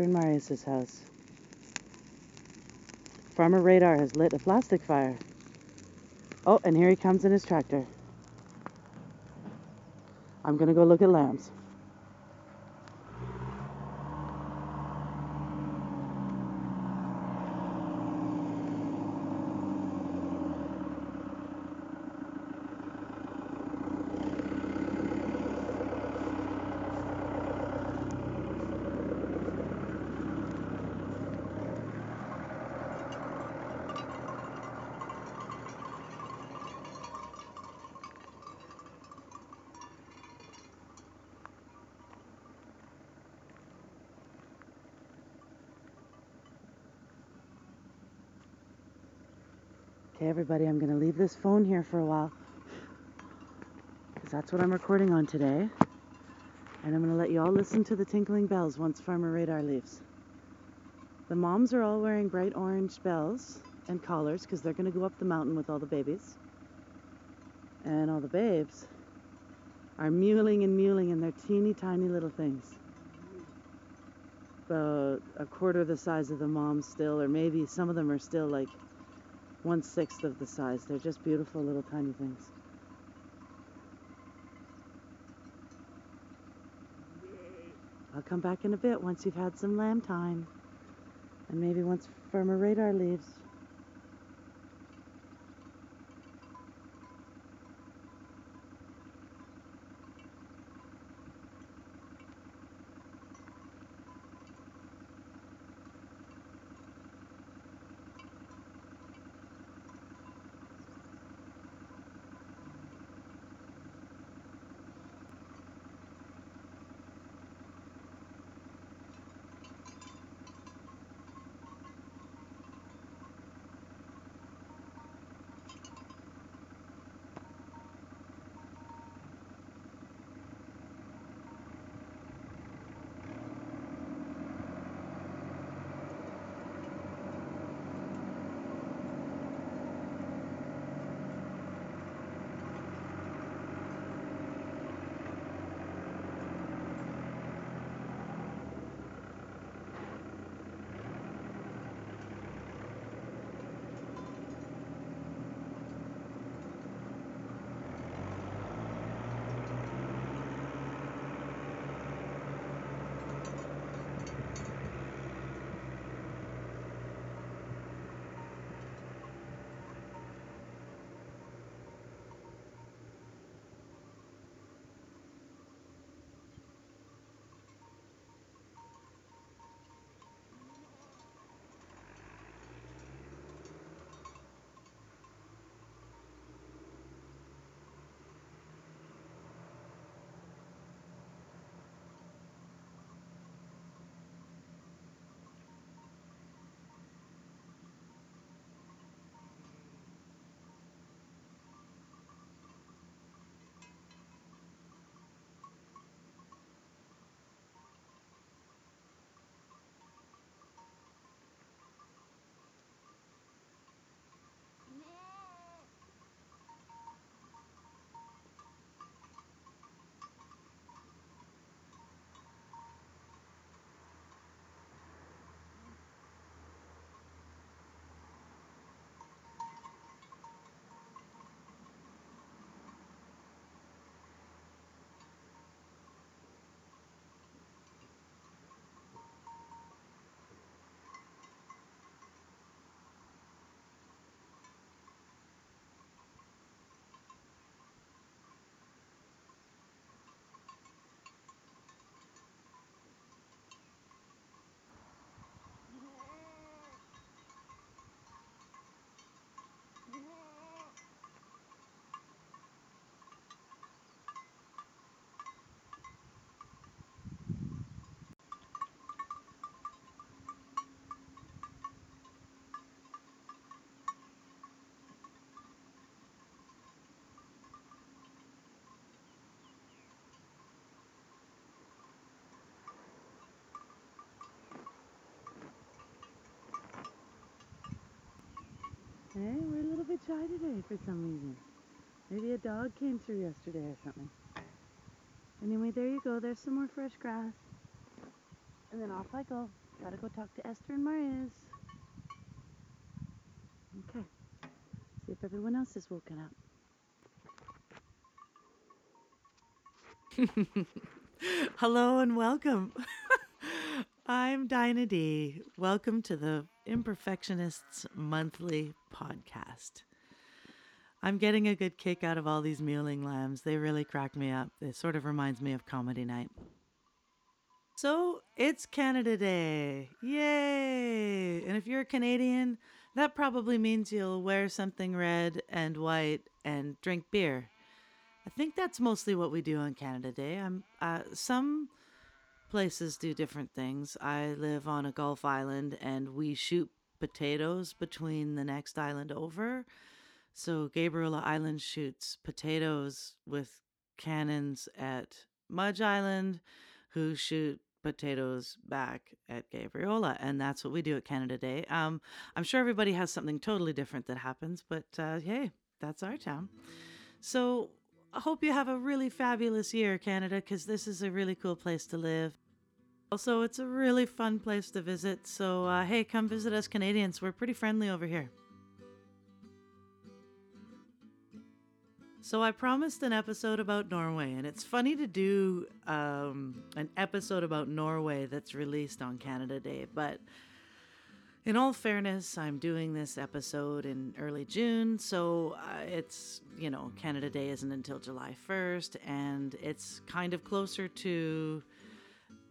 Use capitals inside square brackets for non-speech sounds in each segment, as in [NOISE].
And Marius's house. Farmer Radar has lit a plastic fire. Oh, and here he comes in his tractor. I'm gonna go look at lambs. Okay, everybody, I'm gonna leave this phone here for a while. Because that's what I'm recording on today. And I'm gonna let you all listen to the tinkling bells once Farmer Radar leaves. The moms are all wearing bright orange bells and collars because they're gonna go up the mountain with all the babies. And all the babes are mewling and mewling in their teeny tiny little things. About a quarter the size of the moms still, or maybe some of them are still like one sixth of the size. They're just beautiful little tiny things. I'll come back in a bit once you've had some lamb time. And maybe once Farmer Radar leaves. Hey, we're a little bit shy today for some reason. Maybe a dog came through yesterday or something. Anyway, there you go. There's some more fresh grass. And then off I go. Gotta go talk to Esther and Marius. Okay. See if everyone else is woken up. [LAUGHS] Hello and welcome. [LAUGHS] I'm Dinah D. Welcome to the Imperfectionists Monthly Podcast. I'm getting a good kick out of all these mewling lambs. They really crack me up. It sort of reminds me of comedy night. So it's Canada Day. Yay! And if you're a Canadian, that probably means you'll wear something red and white and drink beer. I think that's mostly what we do on Canada Day. I'm uh, some places do different things. I live on a Gulf island and we shoot potatoes between the next island over. So Gabriola Island shoots potatoes with cannons at Mudge Island, who shoot potatoes back at Gabriola, and that's what we do at Canada Day. Um, I'm sure everybody has something totally different that happens, but uh, hey, that's our town. So I hope you have a really fabulous year, Canada, because this is a really cool place to live. Also, it's a really fun place to visit. So, uh, hey, come visit us Canadians. We're pretty friendly over here. So, I promised an episode about Norway, and it's funny to do um, an episode about Norway that's released on Canada Day, but in all fairness, I'm doing this episode in early June, so uh, it's, you know, Canada Day isn't until July 1st, and it's kind of closer to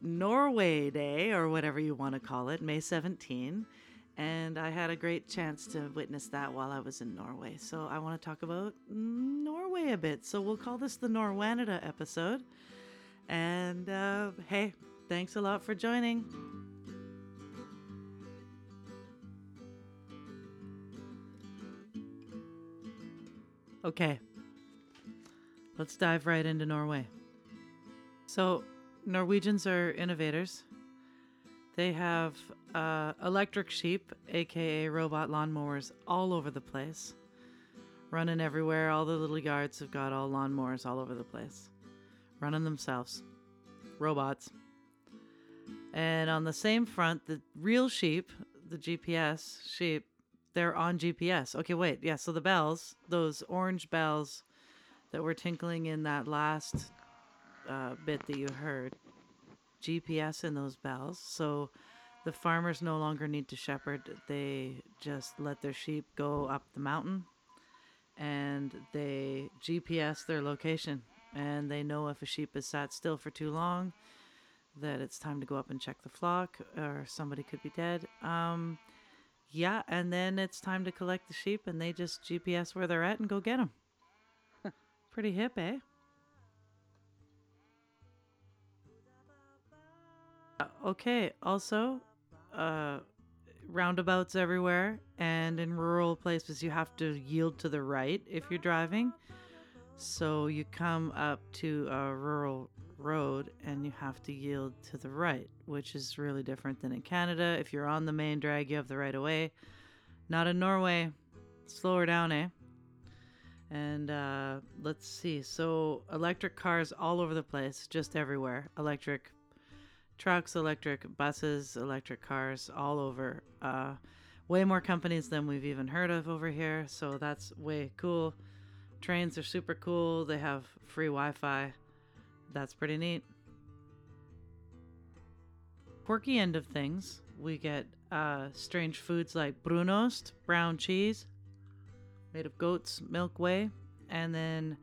Norway Day, or whatever you want to call it, May 17. And I had a great chance to witness that while I was in Norway. So I want to talk about Norway a bit. So we'll call this the Norwanada episode. And uh, hey, thanks a lot for joining. Okay, let's dive right into Norway. So, Norwegians are innovators. They have uh, electric sheep, aka robot lawnmowers, all over the place, running everywhere. All the little yards have got all lawnmowers all over the place, running themselves. Robots. And on the same front, the real sheep, the GPS sheep, they're on GPS. Okay, wait. Yeah, so the bells, those orange bells that were tinkling in that last uh, bit that you heard, GPS in those bells. So the farmers no longer need to shepherd. They just let their sheep go up the mountain and they GPS their location. And they know if a sheep is sat still for too long, that it's time to go up and check the flock or somebody could be dead. Um, yeah, and then it's time to collect the sheep and they just GPS where they're at and go get them. Pretty hip, eh? Uh, okay, also, uh, roundabouts everywhere, and in rural places, you have to yield to the right if you're driving. So you come up to a rural road and you have to yield to the right, which is really different than in Canada. If you're on the main drag, you have the right of way. Not in Norway. Slower down, eh? And uh, let's see. So, electric cars all over the place, just everywhere. Electric trucks, electric buses, electric cars all over. Uh, way more companies than we've even heard of over here. So, that's way cool. Trains are super cool. They have free Wi Fi. That's pretty neat. Quirky end of things, we get uh, strange foods like brunost, brown cheese, made of goat's milk whey, and then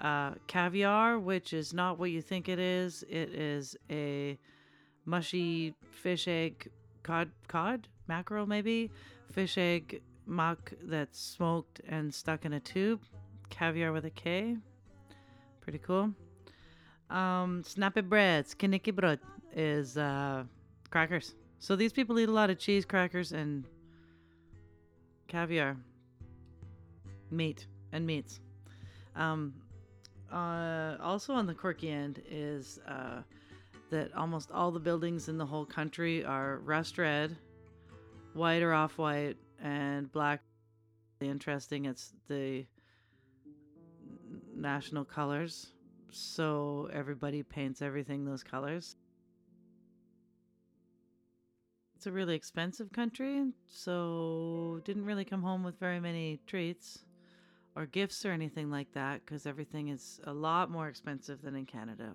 uh, caviar, which is not what you think it is. It is a mushy fish egg cod, cod mackerel maybe fish egg muck that's smoked and stuck in a tube. Caviar with a K. Pretty cool. Um, snappy bread, is uh, crackers. So these people eat a lot of cheese, crackers, and caviar, meat, and meats. Um, uh, also on the quirky end is uh, that almost all the buildings in the whole country are rust red, white or off white, and black. interesting. It's the national colors, so everybody paints everything those colors. It's a really expensive country, so didn't really come home with very many treats or gifts or anything like that because everything is a lot more expensive than in Canada.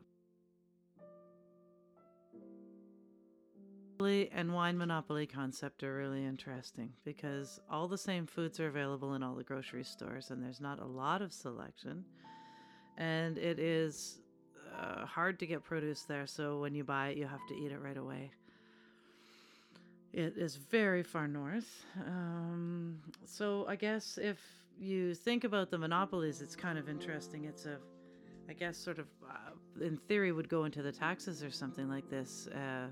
and wine monopoly concept are really interesting because all the same foods are available in all the grocery stores and there's not a lot of selection and it is uh, hard to get produce there so when you buy it you have to eat it right away it is very far north um, so i guess if you think about the monopolies it's kind of interesting it's a i guess sort of uh, in theory would go into the taxes or something like this uh,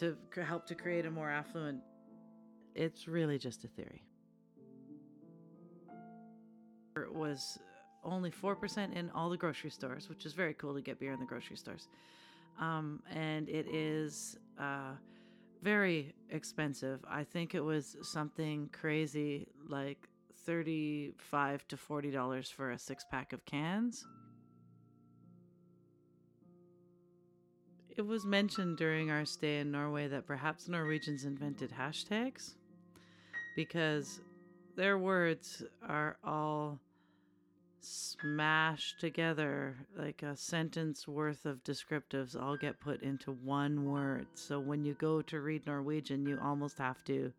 to help to create a more affluent. It's really just a theory. It was only 4% in all the grocery stores, which is very cool to get beer in the grocery stores. Um, and it is uh, very expensive. I think it was something crazy like 35 to $40 for a six pack of cans. It was mentioned during our stay in Norway that perhaps Norwegians invented hashtags because their words are all smashed together like a sentence worth of descriptives all get put into one word. So when you go to read Norwegian, you almost have to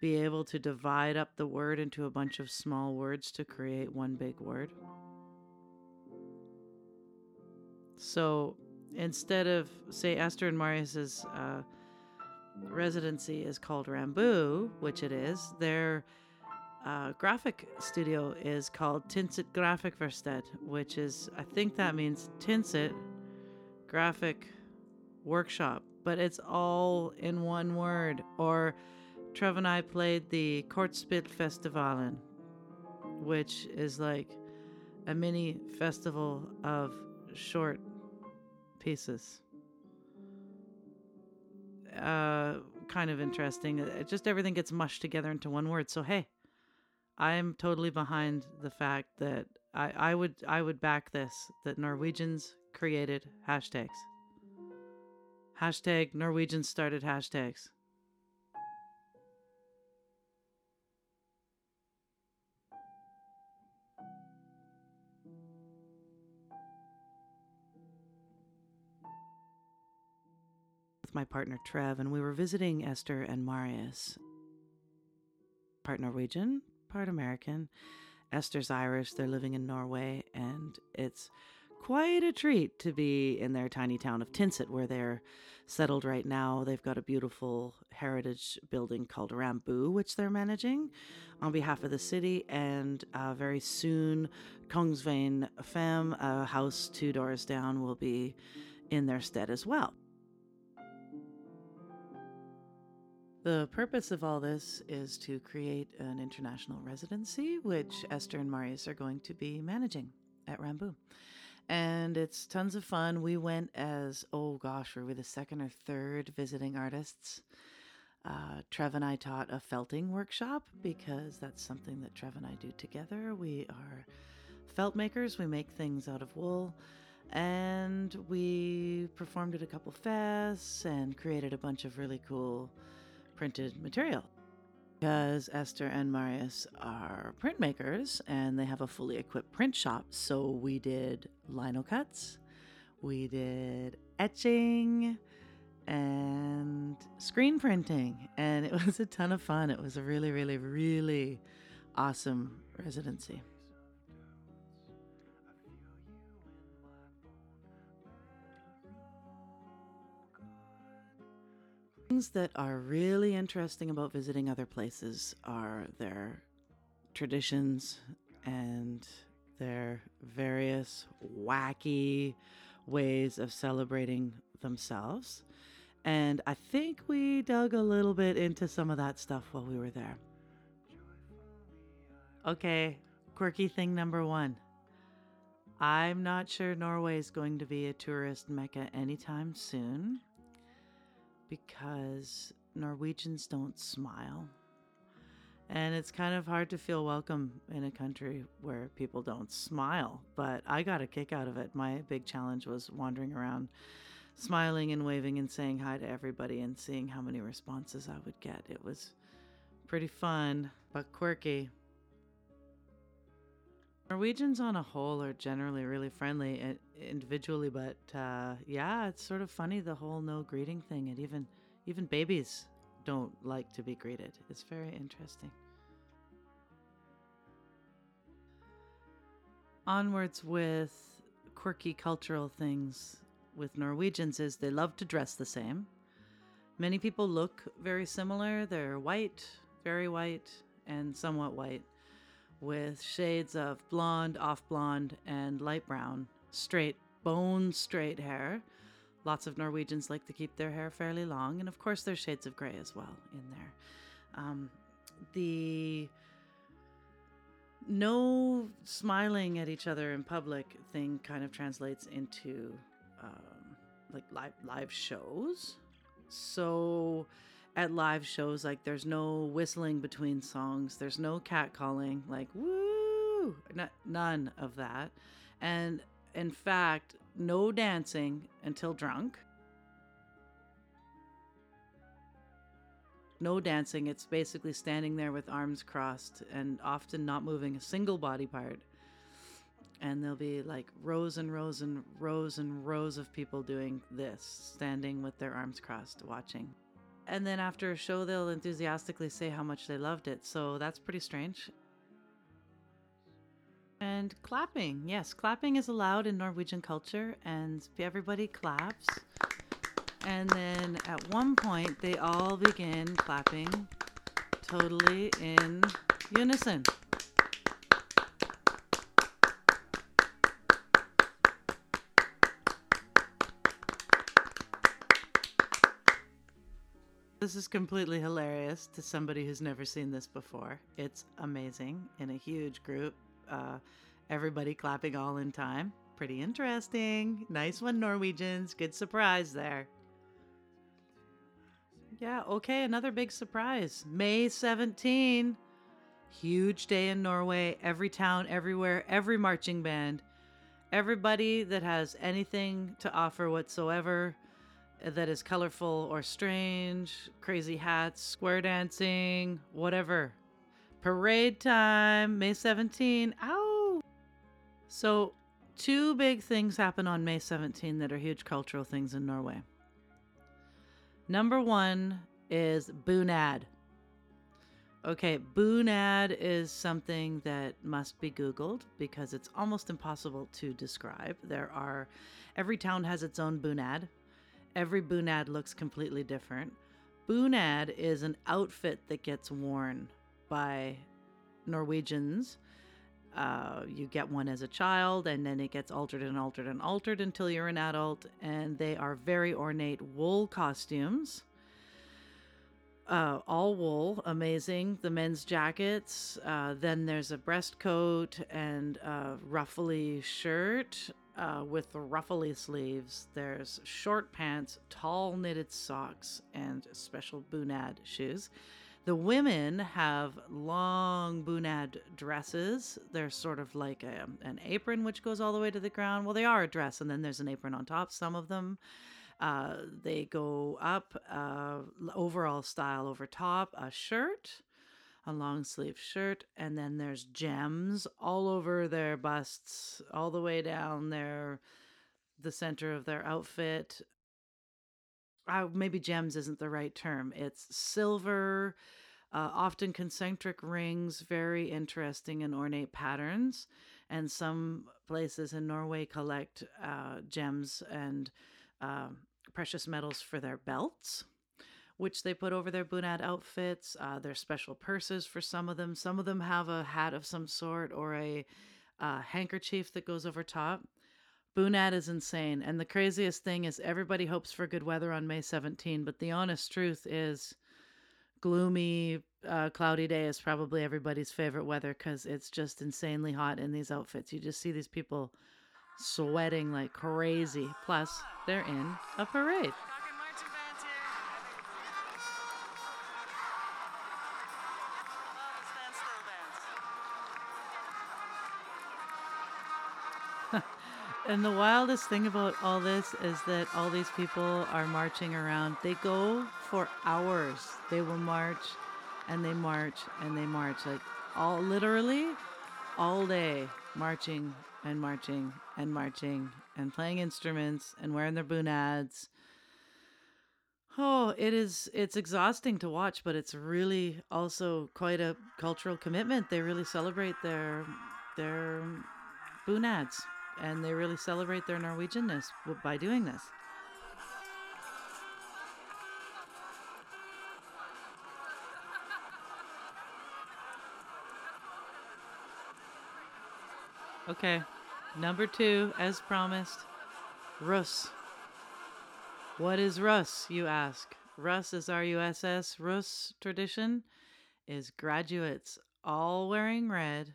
be able to divide up the word into a bunch of small words to create one big word. So instead of say Esther and Marius's uh, residency is called Rambu, which it is, their uh, graphic studio is called Tynset Grafikverksted, which is I think that means Tynset Graphic Workshop, but it's all in one word. Or Trev and I played the Kortspit Festivalen, which is like a mini festival of short pieces. Uh, kind of interesting. It just everything gets mushed together into one word. So hey, I'm totally behind the fact that I, I would I would back this that Norwegians created hashtags. Hashtag Norwegians started hashtags. With my partner Trev, and we were visiting Esther and Marius. Part Norwegian, part American. Esther's Irish, they're living in Norway, and it's quite a treat to be in their tiny town of Tynset, where they're settled right now. They've got a beautiful heritage building called Rambu, which they're managing on behalf of the city, and uh, very soon, Kongsveien Fem, a house two doors down, will be in their stead as well. The purpose of all this is to create an international residency, which Esther and Marius are going to be managing at Rambu. And it's tons of fun. We went as, oh gosh, were we the second or third visiting artists? Uh, Trev and I taught a felting workshop because that's something that Trev and I do together. We are felt makers, we make things out of wool. And we performed at a couple fests and created a bunch of really cool printed material. Because Esther and Marius are printmakers and they have a fully equipped print shop. So we did lino cuts, we did etching, and screen printing. And it [LAUGHS] was a ton of fun. It was a really, really, really awesome residency. Things that are really interesting about visiting other places are their traditions and their various wacky ways of celebrating themselves. And I think we dug a little bit into some of that stuff while we were there. Okay, quirky thing number one. I'm not sure Norway is going to be a tourist mecca anytime soon because Norwegians don't smile. And it's kind of hard to feel welcome in a country where people don't smile, but I got a kick out of it. My big challenge was wandering around, smiling and waving and saying hi to everybody and seeing how many responses I would get. It was pretty fun, but quirky. Norwegians on a whole are generally really friendly individually, but uh, yeah, it's sort of funny the whole no greeting thing. And even even babies don't like to be greeted. It's very interesting. Onwards with quirky cultural things with Norwegians is they love to dress the same. Many people look very similar. They're white, very white, and somewhat white, with shades of blonde, off blonde, and light brown, straight, bone straight hair. Lots of Norwegians like to keep their hair fairly long, and of course, there's shades of gray as well in there. Um, the no smiling at each other in public thing kind of translates into um, like live live shows. So at live shows, like there's no whistling between songs, there's no cat calling, like woo, n- none of that, and in fact, no dancing until drunk. No dancing. It's basically standing there with arms crossed and often not moving a single body part. And there'll be like rows and rows and rows and rows of people doing this, standing with their arms crossed, watching. And then after a show, they'll enthusiastically say how much they loved it. So that's pretty strange. And clapping. Yes, clapping is allowed in Norwegian culture, and everybody claps. And then at one point, they all begin clapping totally in unison. This is completely hilarious to somebody who's never seen this before. It's amazing in a huge group. Uh, everybody clapping all in time. Pretty interesting. Nice one, Norwegians. Good surprise there. Yeah, okay, another big surprise. May 17. Huge day in Norway. Every town, everywhere, every marching band. Everybody that has anything to offer whatsoever that is colorful or strange, crazy hats, square dancing, whatever. Parade time, May 17. Ow! So, two big things happen on May 17 that are huge cultural things in Norway. Number one is Bunad. Okay, Bunad is something that must be Googled because it's almost impossible to describe. There are, every town has its own Bunad. Every Bunad looks completely different. Bunad is an outfit that gets worn by Norwegians. Uh, you get one as a child, and then it gets altered and altered and altered until you're an adult, and they are very ornate wool costumes. Uh, all wool, amazing. The men's jackets. Uh, then there's a breast coat and a ruffly shirt uh, with ruffly sleeves. There's short pants, tall knitted socks, and special bunad shoes. The women have long bunad dresses. They're sort of like a, an apron which goes all the way to the ground. Well, they are a dress, and then there's an apron on top. Some of them. Uh, they go up uh, overall style over top, a shirt, a long sleeve shirt, and then there's gems all over their busts, all the way down their the center of their outfit. Uh, maybe gems isn't the right term. It's silver, uh, often concentric rings, very interesting and ornate patterns. And some places in Norway collect uh, gems and uh, precious metals for their belts which they put over their bunad outfits. Uh, special purses for some of them. Some of them have a hat of some sort or a uh, handkerchief that goes over top. Bunad is insane. And the craziest thing is everybody hopes for good weather on May 17, but the honest truth is gloomy, uh, cloudy day is probably everybody's favorite weather because it's just insanely hot in these outfits. You just see these people sweating like crazy. Plus, they're in a parade. And the wildest thing about all this is that all these people are marching around. They go for hours. They will march and they march and they march like all literally all day marching and marching and marching and playing instruments and wearing their bunads. Oh, it is it's exhausting to watch, but it's really also quite a cultural commitment. They really celebrate their their bunads and they really celebrate their Norwegianness by doing this. Okay, number two, as promised, Russ. What is Russ, you ask? Russ is R-U-S-S. Russ tradition is graduates all wearing red,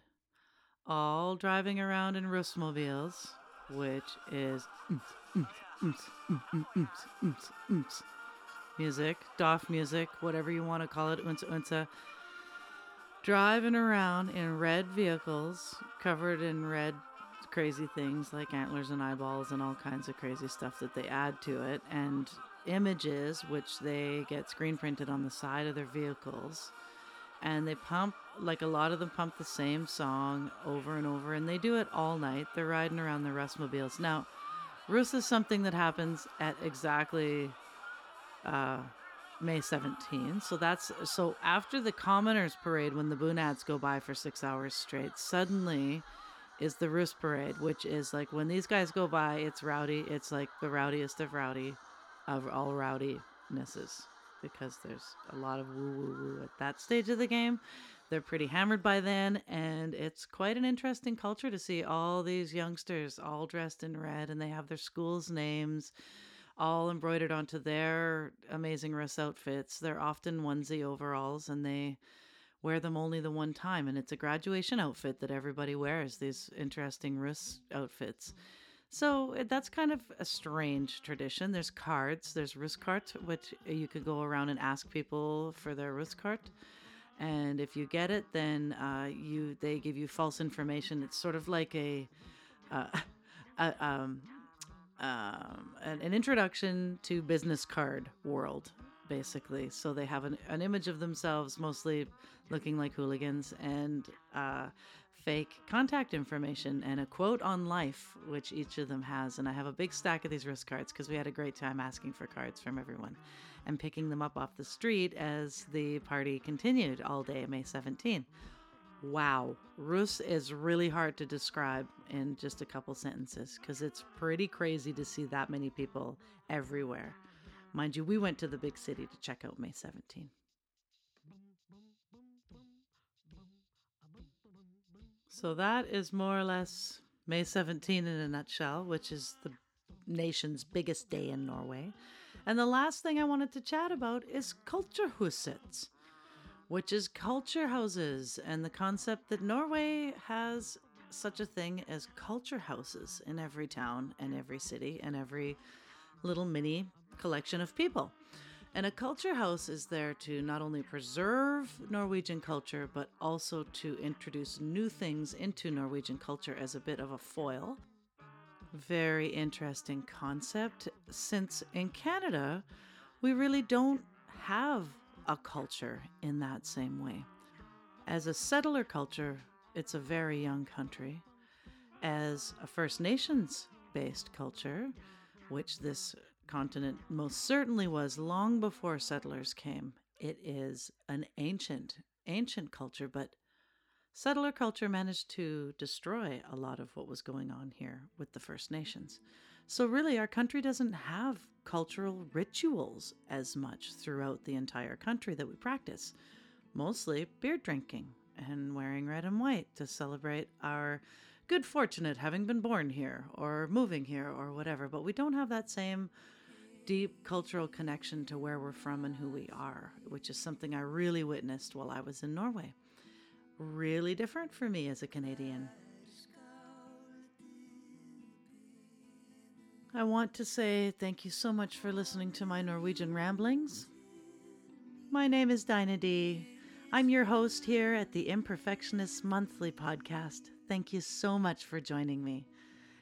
all driving around in Russmobiles, which is music, doff music, whatever you want to call it, unsa unsa. Driving around in red vehicles covered in red crazy things like antlers and eyeballs and all kinds of crazy stuff that they add to it and images which they get screen printed on the side of their vehicles and they pump like a lot of them pump the same song over and over and they do it all night they're riding around the Russmobiles now Russ is something that happens at exactly uh, May 17. So that's so after the commoners parade when the bunads go by for 6 hours straight, suddenly is the Russ parade, which is like when these guys go by, it's rowdy. It's like the rowdiest of rowdy of all rowdynesses because there's a lot of woo woo woo at that stage of the game. They're pretty hammered by then, and it's quite an interesting culture to see all these youngsters all dressed in red and they have their school's names all embroidered onto their amazing Russ outfits. They're often onesie overalls and they wear them only the one time. And it's a graduation outfit that everybody wears, these interesting Russ outfits. So eh, that's kind of a strange tradition. There's cards, there's Russkort, which you could go around and ask people for their Russkort. And if you get it, then uh, you they give you false information. It's sort of like a, uh, [LAUGHS] a um, um, an, an, introduction to business card world, basically. So they have an, an image of themselves, mostly looking like hooligans, and uh, fake contact information and a quote on life, which each of them has. And I have a big stack of these Russ cards because we had a great time asking for cards from everyone and picking them up off the street as the party continued all day, May 17. Wow, Russ is really hard to describe in just a couple sentences because it's pretty crazy to see that many people everywhere. Mind you, we went to the big city to check out May 17. So that is more or less May 17 in a nutshell, which is the nation's biggest day in Norway. And the last thing I wanted to chat about is Kulturhuset which is culture houses and the concept that Norway has such a thing as culture houses in every town and every city and every little mini collection of people. And a culture house is there to not only preserve Norwegian culture, but also to introduce new things into Norwegian culture as a bit of a foil. Very interesting concept, since in Canada, we really don't have a culture in that same way. As a settler culture, it's a very young country. As a First Nations based culture, which this continent most certainly was long before settlers came, it is an ancient, ancient culture, but settler culture managed to destroy a lot of what was going on here with the First Nations. So, really, our country doesn't have cultural rituals as much throughout the entire country that we practice. Mostly beer drinking and wearing red and white to celebrate our good fortune at having been born here or moving here or whatever. But we don't have that same deep cultural connection to where we're from and who we are, which is something I really witnessed while I was in Norway. Really different for me as a Canadian. I want to say thank you so much for listening to my Norwegian ramblings. My name is Dinah D. I'm your host here at the Imperfectionist Monthly podcast. Thank you so much for joining me.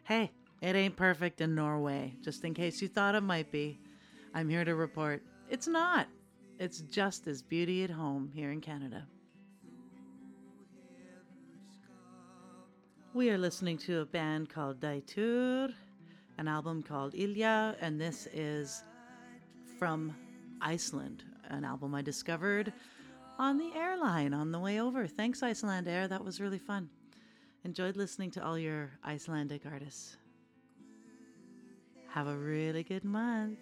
Hey, It ain't perfect in Norway, just in case you thought it might be. I'm here to report it's not. It's just as beauty at home here in Canada. We are listening to a band called Dætur, an album called Ylja, and this is from Iceland, an album I discovered on the airline on the way over. Thanks, Icelandair. That was really fun. Enjoyed listening to all your Icelandic artists. Have a really good month.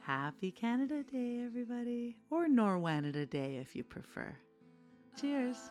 Happy Canada Day, everybody. Or Norwanada Day if you prefer. Cheers.